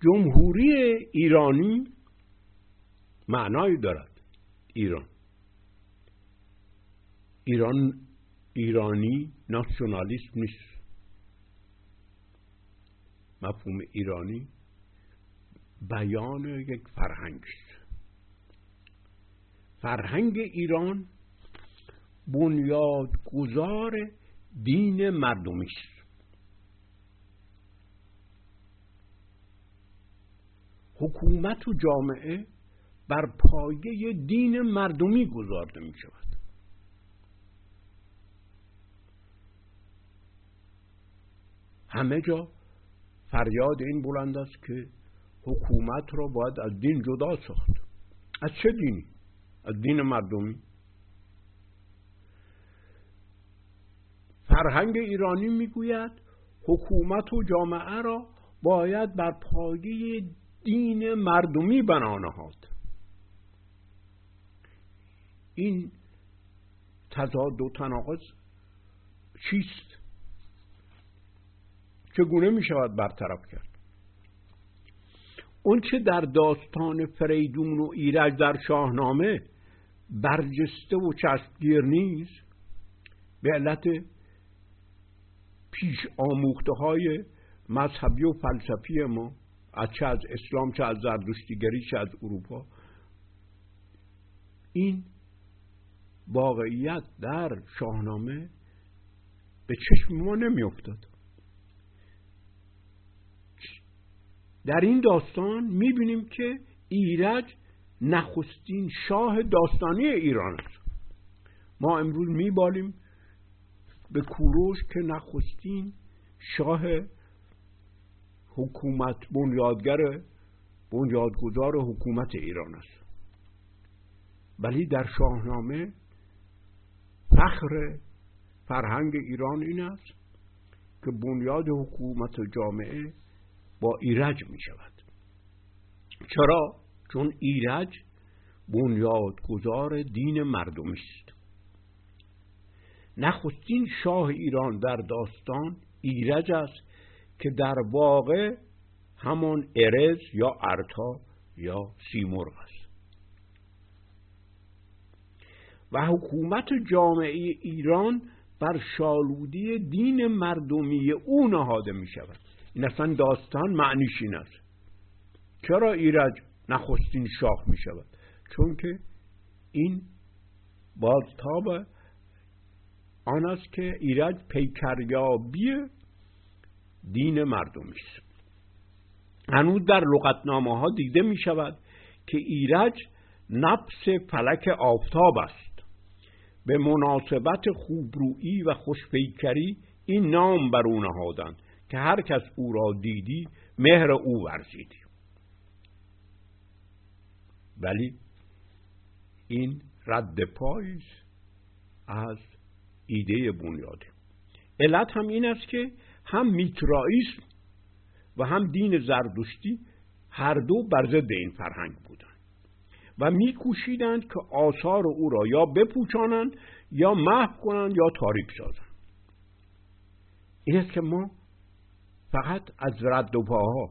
جمهوری ایرانی معنایی دارد. ایران. ایران ایرانی ناسیونالیسم نیست. مفهوم ایرانی بیان یک فرهنگ است. فرهنگ ایران بنیادگذار دین مردمی است. حکومت و جامعه بر پایه دین مردمی گذارده می شود همه جا فریاد این بلند است که حکومت را باید از دین جدا ساخت. از چه دینی؟ از دین مردمی. فرهنگ ایرانی می‌گوید حکومت و جامعه را باید بر پایه دین مردمی بنا نهاد این تضاد و تناقض چیست؟ چگونه می شود برطرف کرد؟ چه در داستان فریدون و ایرج در شاهنامه برجسته و چشمگیر نیست به علت پیش آموخته های مذهبی و فلسفی ما. از چه از اسلام چه از زردشتیگری چه از اروپا. این واقعیت در شاهنامه به چشم ما نمی افتاد در این داستان می‌بینیم که ایرج نخستین شاه داستانی ایران است. ما امروز میبالیم به کوروش که نخستین شاه حکومت بنیادگر بنیادگذار حکومت ایران است. ولی در شاهنامه فخر فرهنگ ایران این است که بنیاد حکومت جامعه با ایرج می شود. چرا؟ چون ایرج بنیادگذار دین مردمی است. نخستین شاه ایران در داستان ایرج است که در واقع همان ارز یا ارتا یا سیمرغ است. و حکومت جامعه ایران بر شالودی دین مردمی او نهاده می شود. این اصلا داستان معنیش این است. چرا ایرج نخستین شاه می شود؟ چون که این بازتاب آن است که ایرج پیکریابی دین مردمی است هنوز در لغتنامه ها دیده می شود که ایرج نفس فلک آفتاب است. به مناسبت خوبرویی و خوشپیکری این نام بر او نهادند که هر کس او را دیدی مهر او ورزیدی. ولی این رد پایز از ایده بنیادی علت هم این است که هم میترائیسم و هم دین زردشتی هر دو بر ضد این فرهنگ بودند و میکوشیدند که آثار او را یا بپوچانند یا محو کنند یا تاریک سازند. این است که ما فقط از رد و پاها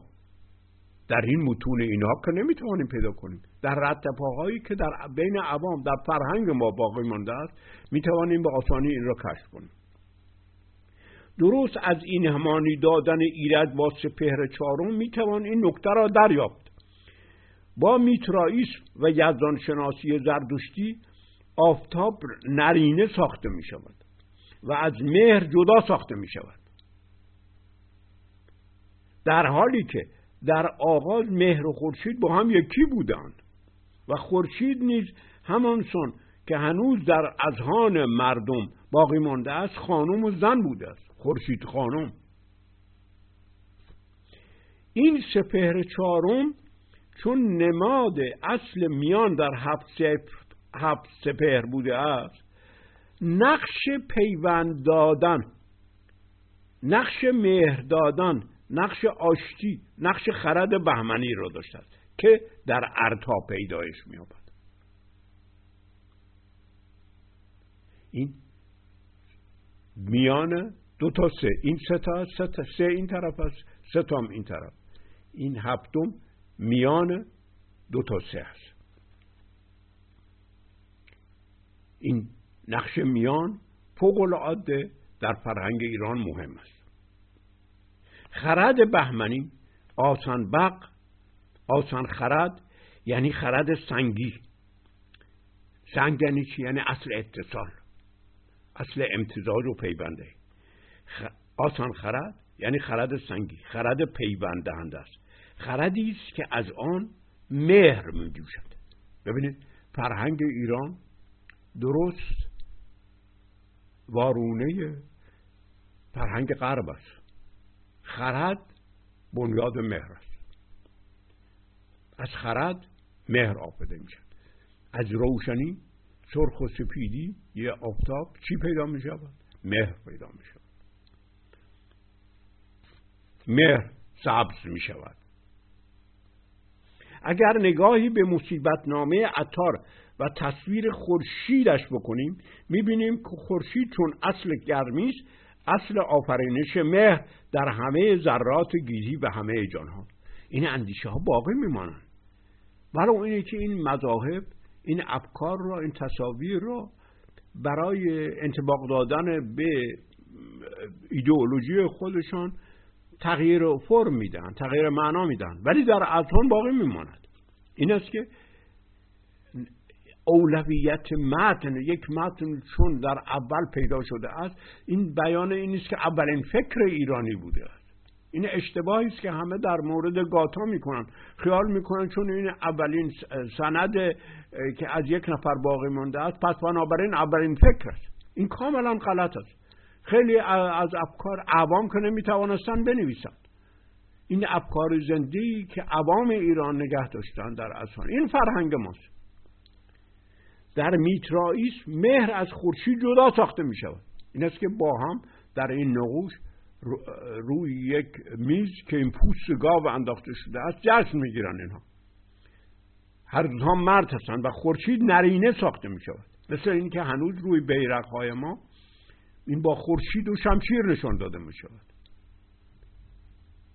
در این متون اینها که نمی‌توانیم پیدا کنیم. در رد پاهایی که در بین عوام در فرهنگ ما باقی مانده است می‌توانیم به آسانی این را کشف کنیم. درست از این همانی دادن ایرج با سپهر چهارم می‌توان این نکته را دریافت. با میترائیس و یزدان شناسی زردشتی آفتاب نرینه ساخته می شود و از مهر جدا ساخته می شود در حالی که در آغاز مهر و خورشید با هم یکی بودند و خورشید نیز همانسان که هنوز در اذهان مردم باقی مانده است خانم و زن بوده است. خورشید خانم. این سپهر چهارم چون نماد اصل میان در هفت سپهر بوده است نقش پیوند دادن نقش مهر دادن نقش آشتی نقش خرد بهمنی را داشته است که در ارتا پیدایش میابد این میان دو تا سه. این سه تا سه, تا سه این طرف است سه تا این طرف. این هفتم میان دو تا سه است. این نقش میان فوق العاده در فرهنگ ایران مهم است. خرد بهمنی آسان بق آسان خرد یعنی خرد سنگی. سنگ یعنی چی؟ یعنی اصل اتصال. اصل امتزاج و پیونده آسان خرد یعنی خرد سنگی خرد پیوند دهنده است. خردی است که از آن مهر می جوشد ببینید فرهنگ ایران درست وارونه فرهنگ غرب است. خرد بنیاد مهر است. از خرد مهر آفده می شود از روشنی سرخ و سپیدی یه آفتاب چی پیدا می شود مهر پیدا می شود مهر سبز می شود اگر نگاهی به مصیبت نامه عطار و تصویر خورشیدش بکنیم می‌بینیم که خورشید چون اصل گرمی است اصل آفرینش مهر در همه ذرات گیزی و همه جانها. این اندیشه ها باقی میمانند. ولو اینه که این مذاهب این افکار را این تصاویر را برای انتباق دادن به ایدئولوژی خودشان تغییر فرم میدن تغییر معنا میدن. ولی در اذهان باقی میماند. این است که اولویت متن یک متن چون در اول پیدا شده است این بیان این است که اولین فکر ایرانی بوده است. این اشتباهی است که همه در مورد گاتا می‌کنن. خیال می‌کنن چون این اولین سند که از یک نفر باقی مونده است پس بنابراین اولین فکر است. این کاملا غلط است. خیلی از افکار عوام که نمی‌توانستن بنویسن. این افکار زندگی که عوام ایران نگه داشتن در اصلا این فرهنگ ماست. در میترائیس مهر از خورشید جدا ساخته می شود این است که با هم در این نقوش روی یک میز که این پوست گاو انداخته شده است جشن می‌گیرن اینها. هر دوتا مرد هستند و خورشید نرینه ساخته می شود مثل اینکه هنوز روی بیرق های ما این با خورشید و شمشیر نشان داده می شود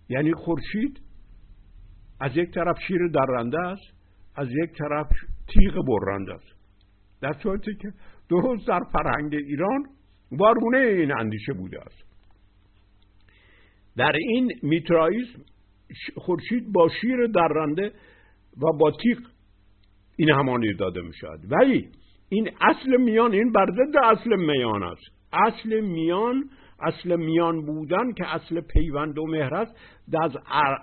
یعنی خورشید از یک طرف شیر درنده است از یک طرف تیغ برنده است. در صورتی که درست در فرهنگ ایران وارونه این اندیشه بوده است. در این میترائیسم خورشید با شیر درنده و با تیغ این همانی داده می شود ولی این اصل میان این بر اصل میان است. اصل میان اصل میان بودن که اصل پیوند و مهر است از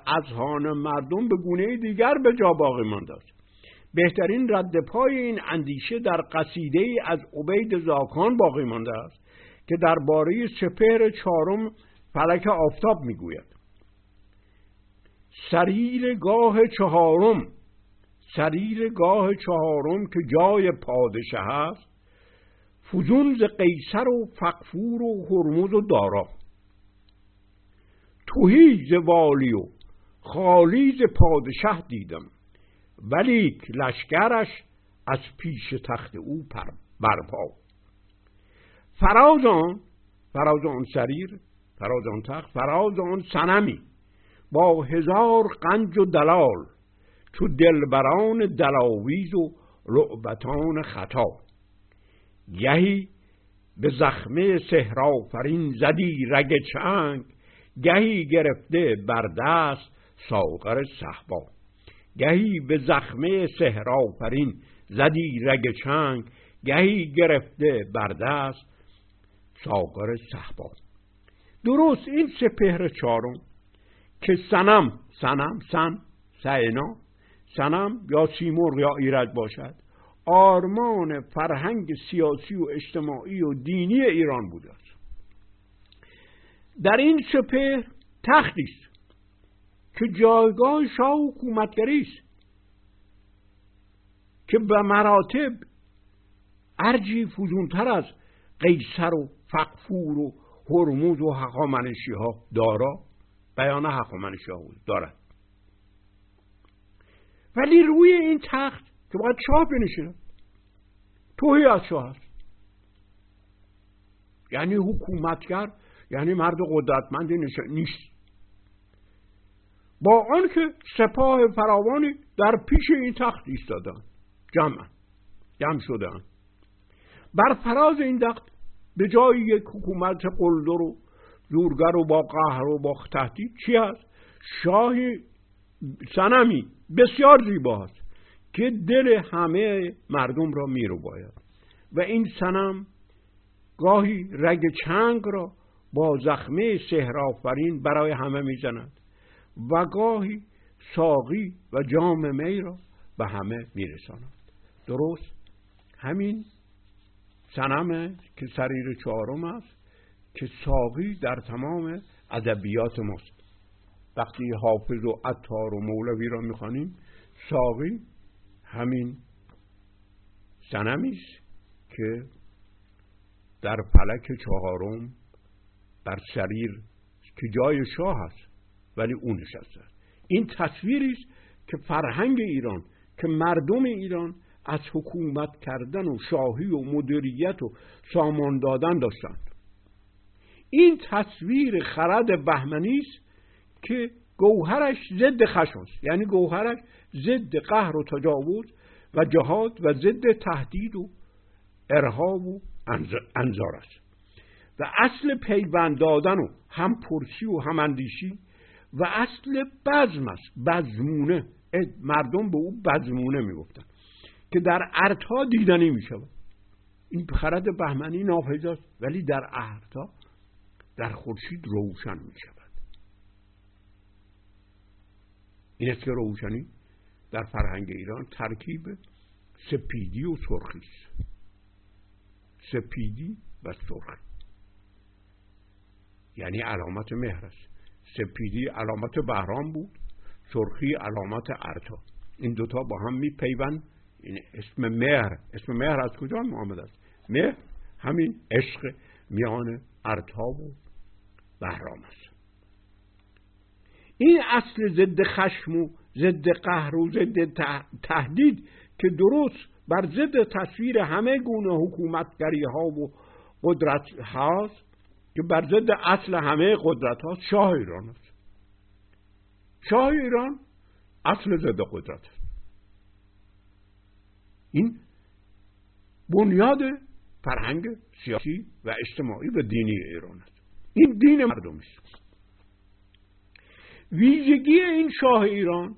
اذهان مردم به گونه دیگر به جا باقی مانده است. بهترین رد پای این اندیشه در قصیده ای از عبید زاکان باقی مانده است که درباره سپهر چهارم فلک آفتاب می‌گوید. سریر گاه چهارم سریر گاه چهارم که جای پادشه است فزون ز قیصر و فقفور و هرمز و دارا. توهی ز والی و خالی ز پادشه دیدم ولیک لشکرش از پیش تخت او برپا. فراز آن فراز آن سریر فراز آن تخت فراز آن سنمی با هزار قنج و دلال چو دلبران دلاویز و لعبتان خطا گهی به زخمه سهرافرین زدی رگ چنگ گهی گرفته بر دست ساغر صحبا گهی به زخمه سهرافرین زدی رگ چنگ گهی گرفته بر دست ساغر صحبا درست این سپهر چارم که سنم سنم سن سعنا سنم یا سیمرغ یا ایرج باشد آرمان فرهنگ سیاسی و اجتماعی و دینی ایران بوده است. در این سپهر تختی است که جایگاه شاه و حکومتگری است که به مراتب ارجی فزونتر از قیصر و فقفور و هرموز و حقامنشی ها دارا بیان حقامنشی ها دارد ولی روی این تخت که باید شاه بنشینه توهی از شاه هست یعنی حکومتگر یعنی مرد قدرتمندی نیست. با آنکه سپاه فراوانی در پیش این تخت ایستادن جمع جمع شدن بر فراز این تخت به جای یک حکومت قلدر و زورگر و با قهر و با تهدید چی هست؟ شاهی سنمی بسیار زیباست که دل همه مردم را میرو باید و این سنم گاهی رگ چنگ را با زخمه سهرافرین برای همه می‌زند و گاهی ساقی و جام می را به همه میرساند. درست همین سنم که سریر چهارم است که ساقی در تمام ادبیات ماست. وقتی حافظ و عطار و مولوی را می‌خوانیم ساقی همین سنمی است که در فلک چهارم بر سریر که جای شاه است ولی او نشسته. این تصویری است که فرهنگ ایران که مردم ایران از حکومت کردن و شاهی و مدیریت و سامان دادن داشتند این تصویر خرد بهمنی است که گوهرش ضد خشم است. یعنی گوهرش ضد قهر و تجاوز و جهاد و ضد تهدید و ارهاب و انظار است. و اصل پیوند دادن و هم پرسی و هم اندیشی و اصل بزم است. بزمونه. مردم به او بزمونه می‌گفتن. که در ارتا دیدنی می شود این خرد بهمنی ناپیداست ولی در ارتا در خورشید روشن می شود این است که روشنی در فرهنگ ایران ترکیب سپیدی و سرخی است. سپیدی و سرخی. یعنی علامت مهر است. سپیدی علامت بهرام بود سرخی علامت ارتا این دوتا با هم میپیوند. این اسم مهر اسم مهر از کجا آمد است؟ مهر همین عشق میان ارتا و بهرام است. این اصل ضد خشم و ضد قهر و ضد تهدید که درست بر ضد تصویر همه گونه حکومتگری ها و قدرت هاست که بر ضد اصل همه قدرت ها شاه ایران است. شاه ایران اصل ضد قدرت است. این بنیاد فرهنگ سیاسی و اجتماعی و دینی ایران است. این دین مردم است. ویژگی این شاه ایران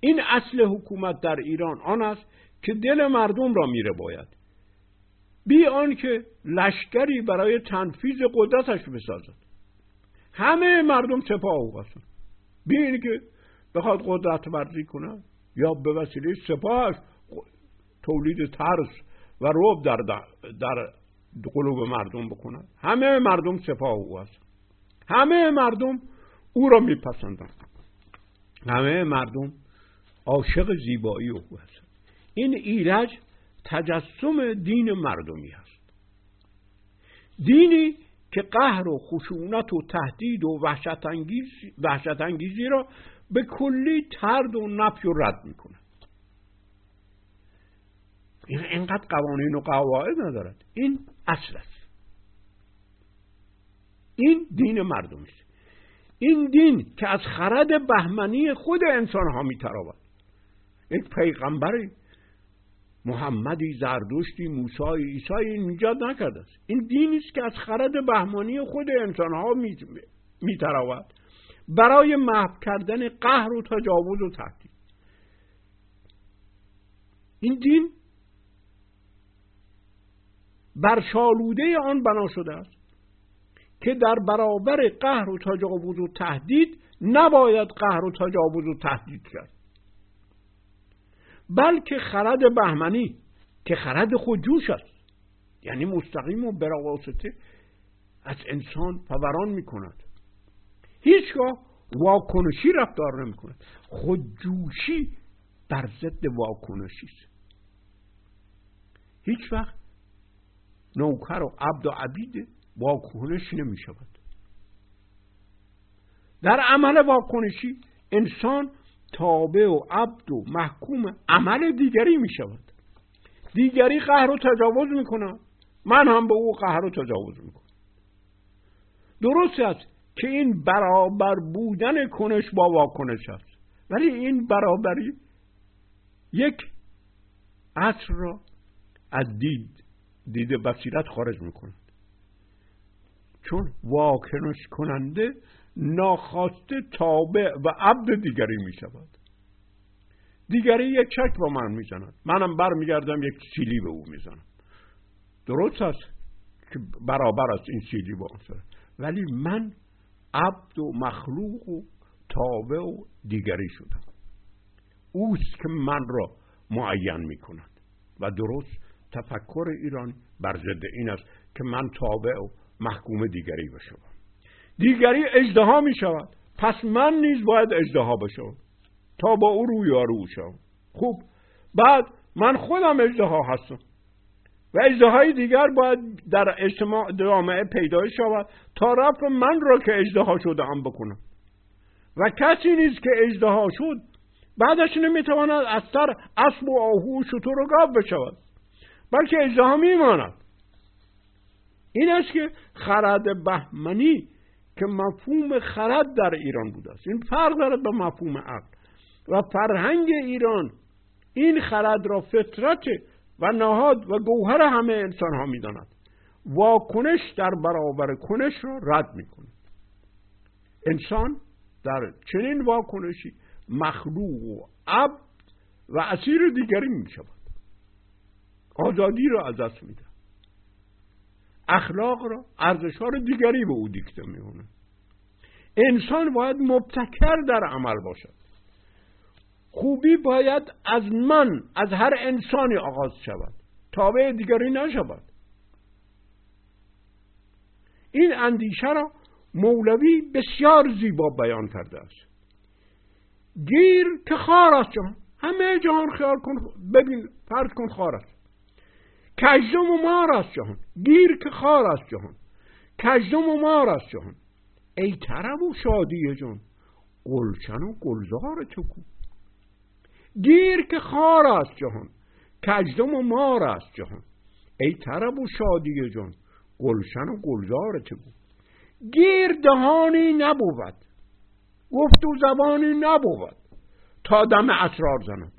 این اصل حکومت در ایران آن است که دل مردم را میره باید. بی آنکه لشکری برای تنفیذ قدرتش بسازد. همه مردم سپاه او هستند. بی اینکه بخواد قدرت ورزی کنه یا به وسیله سپاهش تولید ترس و روب در, در قلوب مردم بکنند همه مردم سپاه او هست همه مردم او را میپسندند. همه مردم عاشق زیبایی او هست این ایرج تجسم دین مردمی هست دینی که قهر و خشونت و تهدید و انگیز وحشت انگیزی را به کلی ترد و نفی و رد می‌کنه این اینقدر قوانین و قواعد ندارد. این اصل است. این دین مردمی است. این دین که از خرد بهمنی خود انسان ها میتراود یک پیغمبری محمدی زردشتی موسی عیسی این نجات نکرده است. این دینی است که از خرد بهمانی خود انسان ها میتراود برای محو کردن قهر و تجاوز و تهدید. این دین بر شالوده آن بنا شده است که در برابر قهر و تجاوز و تهدید نباید قهر و تجاوز و تهدید کرد. بلکه خرد بهمنی که خرد خودجوش است. یعنی مستقیم و براواسطه از انسان فوران می کند هیچگاه واکنشی رفتار نمی کند خودجوشی بر ضد واکنشی است. هیچ وقت نوکر و عبد و عبید واکنش نمی شود. در عمل واکنشی انسان تابع و عبد و محکوم عمل دیگری می شود. دیگری قهر و تجاوز می من هم به او قهر و تجاوز می کنم. درست است که این برابر بودن کنش با واکنش است. ولی این برابری یک عصر را از دید دید بصیرت خارج می‌کنه. چون واکنش کننده ناخواسته تابع و عبد دیگری می شود دیگری یک چک با من می‌زند. منم برمیگردم یک سیلی به او می‌زنم. درست است که برابر است این سیلی با اون ولی من عبد و مخلوق و تابع و دیگری شدم. اوست که من را معین می کند و درست تفکر ایران بر ضد این است که من تابع و محکوم دیگری بشم دیگری اجدها می شود پس من نیز باید اجدها بشم تا با او رویارو شم خوب. بعد من خودم اجدها هستم. و اجدهای دیگر باید در اجتماع جامعه پیدا شود تا رفع من را که اجدها شده هم بکنم. و کسی نیست که اجدها شد بعدش نمی‌تواند از سر اسب و آهو و شطور و گاو بشود. بلکه اجدها میماند. این است که خرد بهمنی که مفهوم خرد در ایران بوده است. این فرق دارد به مفهوم عقل. و فرهنگ ایران این خرد را فطرت و نهاد و گوهر همه انسان ها می داند واکنش در برابر کنش را رد می کند انسان در چنین واکنشی مخلوق و عبد و اسیر دیگری می شود آزادی را از دست میده. اخلاق را ارزشها دیگری به او دیکته می‌کنه. انسان باید مبتکر در عمل باشد. خوبی باید از من از هر انسانی آغاز شود. تابع دیگری نشود. این اندیشه را مولوی بسیار زیبا بیان کرده است. گیر که خار است همه جهان خیال کن ببین فرض کن خار است. کجدم و مار است جهان. گیر که خار است جهان. کجدم و مار است جهان. ای طرب و شادی جان. گلچن و گلزار تو کو. گیر که خار است جهان. کجدم و مار است جهان. ای طرب و شادی جان. گلشن و گلزار تو کو. گیر دهانی نبود. گفت و زبانی نبود. تا دم اسرار زند.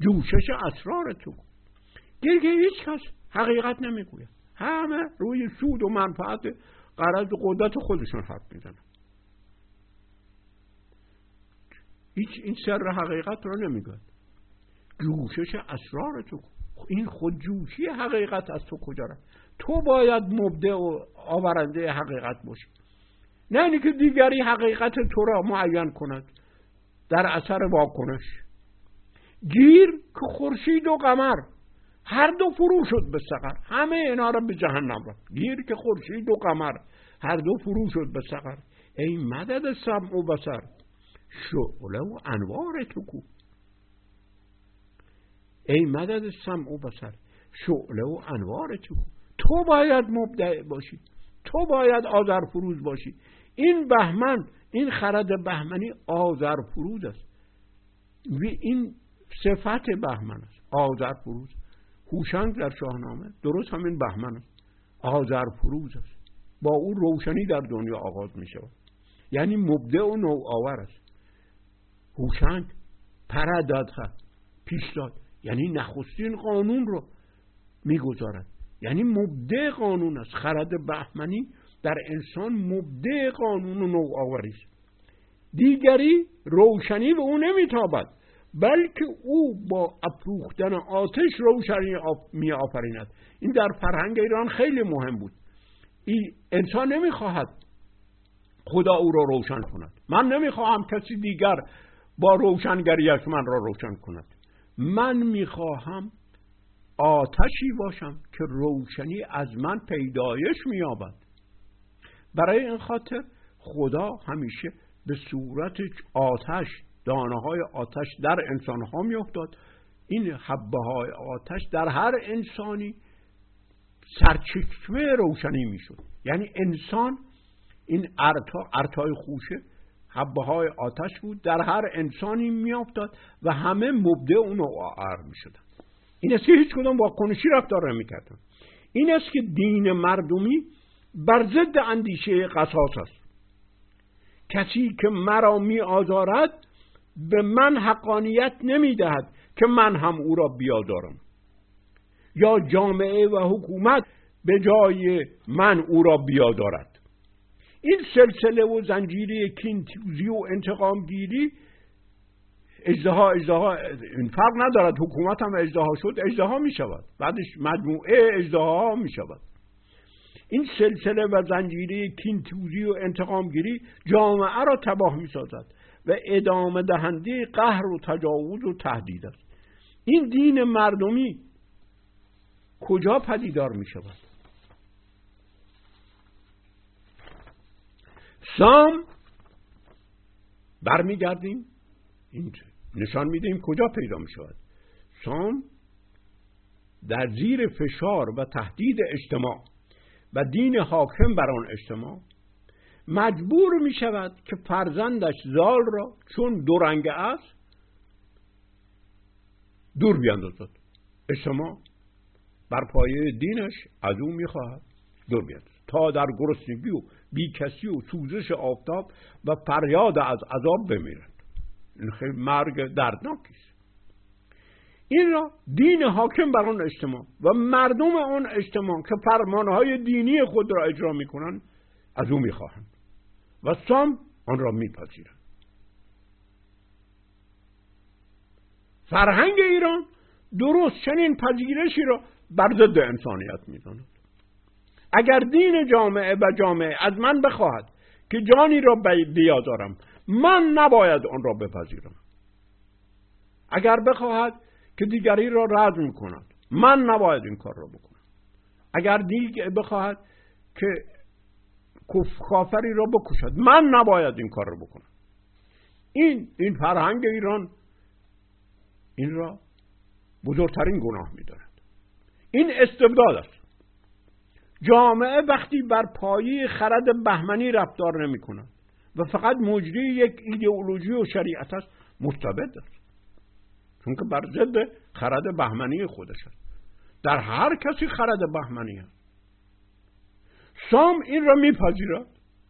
جوشش اسرار تو گیر که هیچ کس حقیقت نمی‌گوید همه روی سود و منفعت قرض و قدرت خودشون حرف می‌زنن. هیچ این سر حقیقت رو نمی‌گوید جوشش اسرار تو. این خود جوشی حقیقت از تو کجا رفت؟ تو باید مبدع و آورنده حقیقت باشی. نه اینکه دیگری حقیقت تو را معین کند. در اثر واکنش. گیر که خورشید و قمر. هر دو فرو شد به سقر. همه اینا را به جهنم رفت. گیر که خورشید و قمر. هر دو فرو شد به سقر. ای مدد سمع و بسر شعله و انوار تو کو. ای مدد سمع و بسر شعله و انوار تو کو. تو باید مبدع باشی. تو باید آذر فروز باشی. این بهمن این خرد بهمنی آذر فروز است. و این صفت بهمن است. آذر فروز. هوشنگ در شاهنامه. درست همین بهمن. است آذر فروز است. با او روشنی در دنیا آغاز می شود. یعنی مبدع و نوآور است. هوشنگ پردادخه پیش داد یعنی نخستین قانون رو می‌گذارد یعنی مبدع قانون است. خرد بهمنی در انسان مبدع قانون و نوآوری است. دیگری روشنی به او نمیتابد بلکه او با افروختن آتش روشنی می آفریند این در فرهنگ ایران خیلی مهم بود. این انسان نمی‌خواهد خدا او را روشن کند. من نمی‌خواهم کسی دیگر با روشنگریش من را روشن کند. من می‌خواهم آتشی باشم که روشنی از من پیدایش مییابد. برای این خاطر خدا همیشه به صورت آتش دانه های آتش در انسان ها میافتاد. این حبه های آتش در هر انسانی سرچشمه روشنی می‌شد. یعنی انسان این ارتا ارتای خوشه حبه های آتش بود در هر انسانی میافتاد و همه مبدع اون ار می‌شدن. این است که هیچ کدام واکنشی رفتار نمی‌کردن. این است که دین مردمی بر ضد اندیشه قصاص است. کسی که مرا می آزارد به من حقانیت نمی دهد که من هم او را بیازارم یا جامعه و حکومت به جای من او را بیازارد این سلسله و زنجیره کینتوزی و انتقامگیری اجدها اجدها این فرق ندارد. حکومت هم اجدها شد اجدها می شود. بعدش مجموعه اجدها می شود. این سلسله و زنجیره کینتوزی و انتقامگیری جامعه را تباه می سازد. و ادامه دهنده قهر و تجاوز و تهدید است. این دین مردمی کجا پدیدار می شود سام برمیگردیم. این نشان می‌دهیم کجا پیدا می شود سام در زیر فشار و تهدید اجتماع و دین حاکم بر آن اجتماع مجبور می شود که فرزندش زال را چون دورنگه است دور بیاندازد. اجتماع بر پایه دینش از او می‌خواهد دور بیاندازد. تا در گرسنگی و بیکسی و سوزش آفتاب و فریاد از عذاب بمیرد. این خیلی مرگ دردناکی است. این را دین حاکم بر آن اجتماع و مردم آن اجتماع که فرمانهای دینی خود را اجرا می‌کنند از او می‌خواهند. و سام آن را میپذیرند فرهنگ ایران درست چنین پذیرشی را بر ضد انسانیت می‌داند. اگر دین جامعه و جامعه از من بخواهد که جانی را بیازارم من نباید آن را بپذیرم. اگر بخواهد که دیگری را رد کند من نباید این کار را بکنم. اگر دیگه بخواهد که کافری را بکشد. من نباید این کار را بکنم. این این فرهنگ ایران این را بزرگترین گناه میدارد. این استبداد است. جامعه وقتی بر پایه خرد بهمنی رفتار نمی کند و فقط مجری یک ایدئولوژی و شریعت است مستبد است. چون که بر ضد خرد بهمنی خودش است. در هر کسی خرد بهمنی است. سام این را میپذیرد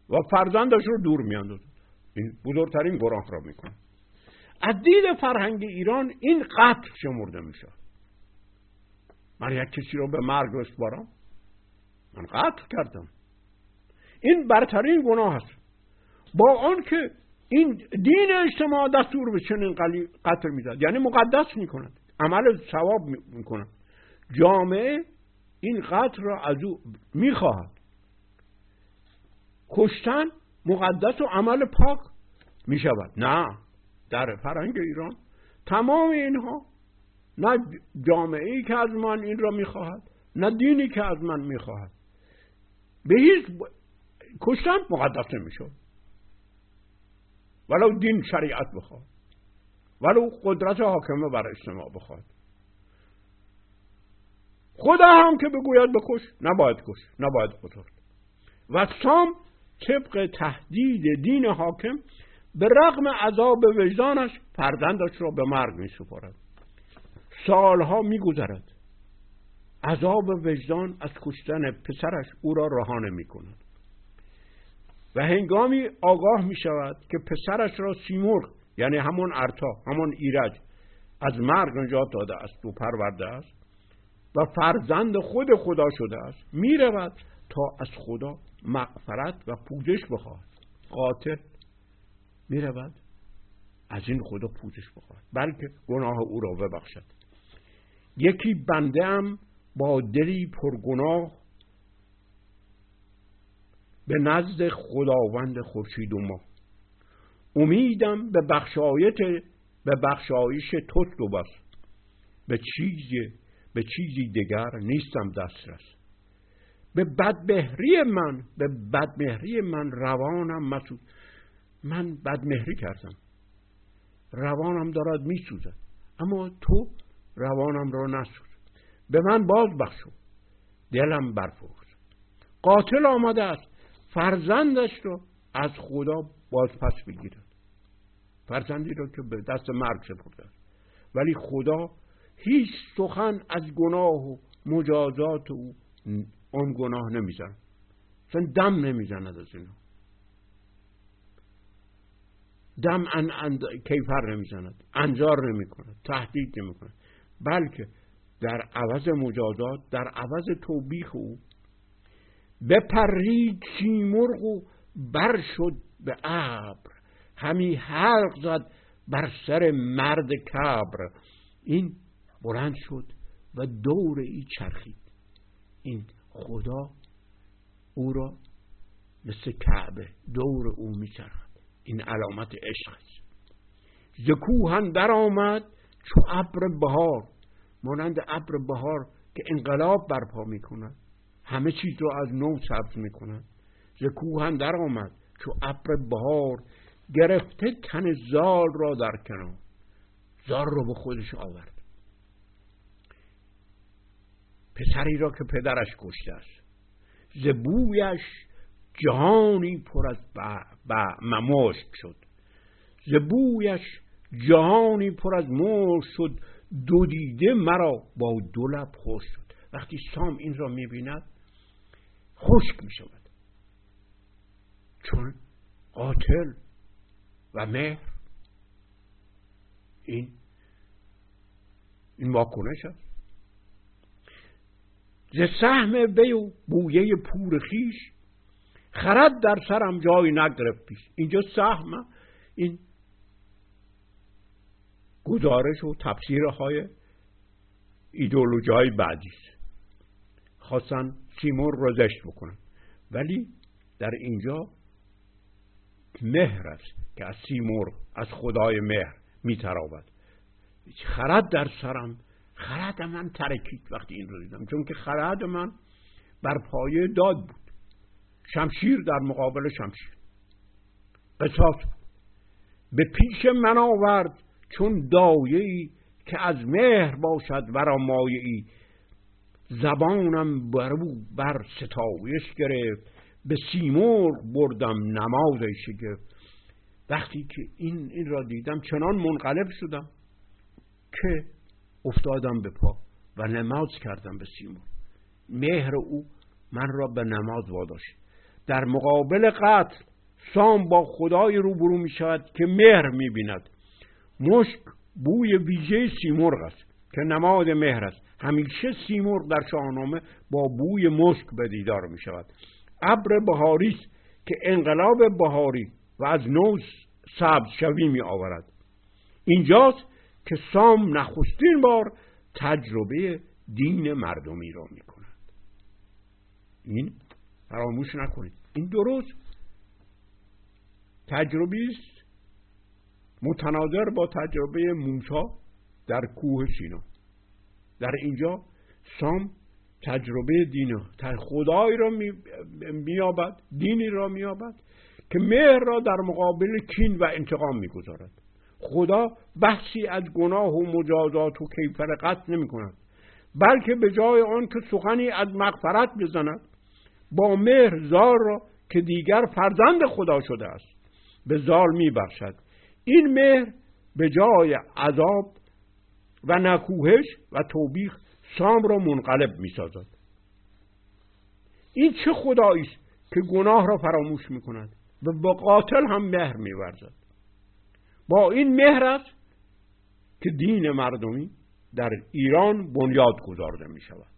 و فرزندش رو دور میاندازد. این بزرگترین گناه را می‌کنه از دید فرهنگ ایران این قتل شمرده میشه من یک کسی رو به مرگ بسپارم؟ من قتل کردم. این برترین گناه است. با آنکه این دین اجتماع دستور به چنین قتل می‌داد یعنی مقدس می‌کند. عمل ثواب می‌کند. جامعه این قتل را از او می‌خواهد. کشتن مقدس و عمل پاک می‌شود. نه در فرهنگ ایران تمام اینها نه جامعه ای که از من این را می‌خواهد نه دینی که از من می‌خواهد. به هیچ کشتن مقدس نمی‌شد. ولو دین شریعت بخواد ولو قدرت حاکمه بر اجتماع بخواد خدا هم که بگوید بکش نباید کش نباید قتل. و سام طبق تهدید دین حاکم به رغم عذاب وجدانش فرزندش را به مرگ می سپارد سالها می گذرد عذاب وجدان از کشتن پسرش او را رهانه می کند و هنگامی آگاه می شود که پسرش را سیمرغ یعنی همون ارتا همون ایرج از مرگ نجات داده است و پرورده است و فرزند خود خدا شده است می رود تا از خدا مغفرت و پوزش بخواهد. قاتل می رود از این خدا پوزش بخواهد. بلکه گناه او را ببخشد. یکی بنده هم با دلی پرگناه به نزد خداوند خورشید و ما. امیدم به بخشایت به بخشایش توست و بس. به چیزی به چیزی دیگر نیستم دسترس. به بدمهری من به بدمهری من روانم مسود. من بدمهری کردم. روانم دارد میسوزد. اما تو روانم را نسوز. به من باز بخشو دلم برفروخت. قاتل آمده است. فرزندش رو از خدا باز پس بگیرد فرزندی رو که به دست مرگ سپرده است. ولی خدا هیچ سخن از گناه و مجازات او آن گناه نمیزن. اصلا دم نمی‌زند از اینا دم ان اند... کیفر نمی‌زند. انجار نمی‌کند. تهدید نمی‌کند. بلکه در عوض مجازات در عوض توبیخ او بپرید سیمرغ و بر شد به ابر. همی حلق زد بر سر مرد کبر. این بلند شد و دور ای چرخید. این خدا او را مثل کعبه دور او میچرخد این علامت عشق است. ز کوهن در آمد چو ابر بهار مانند ابر بهار که انقلاب برپا می‌کند. همه چیز رو از نو سبز می‌کند. ز کوهن در آمد چو ابر بهار گرفته تن زال را در کنار. زال رو به خودش آورد. پسری را که پدرش کشته است. ز بویش جهانی پر از ممشک شد. ز بویش جهانی پر از مشک شد. دو دیده مرا با دو لب خوش شد. وقتی سام این را می‌بیند خشک می‌شود. چون قاتل و مهر این این واکنش است. ز سهم وی و بویه پور خیش خرد در سرم جای نگرفت پیش. اینجا سهم این گزارش و تفسیرهای ایدولوژی های بعدی خواستن سیمون رو زشت بکنن. ولی در اینجا مهر است که از سیمور از خدای مهر میتراود. خرد در سرم خرد من ترکید وقتی این رو دیدم. چون که خرد من بر پایه داد بود. شمشیر در مقابل شمشیر. قصاص به پیش من آورد چون دایه که از مهر باشد ورا مایه ای زبانم برو بر ستایش گرفت. به سیمرغ بردم نماز شگفت. وقتی که این, این را دیدم چنان منقلب شدم که افتادم به پا و نماز کردم به سیمرغ. مهر او من را به نماز واداشت. در مقابل قتل سام با خدای روبرو می شود که مهر می بیند. مشک بوی ویژه سیمرغ است که نماد مهر است. همیشه سیمرغ در شاهنامه با بوی مشک به دیدار می شود. ابر بهاری است که انقلاب بهاری و از نو سبز شوی می آورد. اینجاست که سام نخستین بار تجربه دین مردمی را می کند این فراموش نکنید. این درست. تجربه است. متناظر با تجربه موسی در کوه سینا. در اینجا سام تجربه دین خدای را میابد دینی را میابد که مهر را در مقابل کین و انتقام می‌گذارد. خدا بحثی از گناه و مجازات و کیفر قتل نمی کند بلکه به جای آن که سخنی از مغفرت بزند با مهر زار را که دیگر فرزند خدا شده است به زال میبخشد. این مهر به جای عذاب و نکوهش و توبیخ سام را منقلب می سازد این چه خدایی است که گناه را فراموش می کند و با قاتل هم مهر می ورزد با این مهر است که دین مردمی در ایران بنیاد گذارده می شود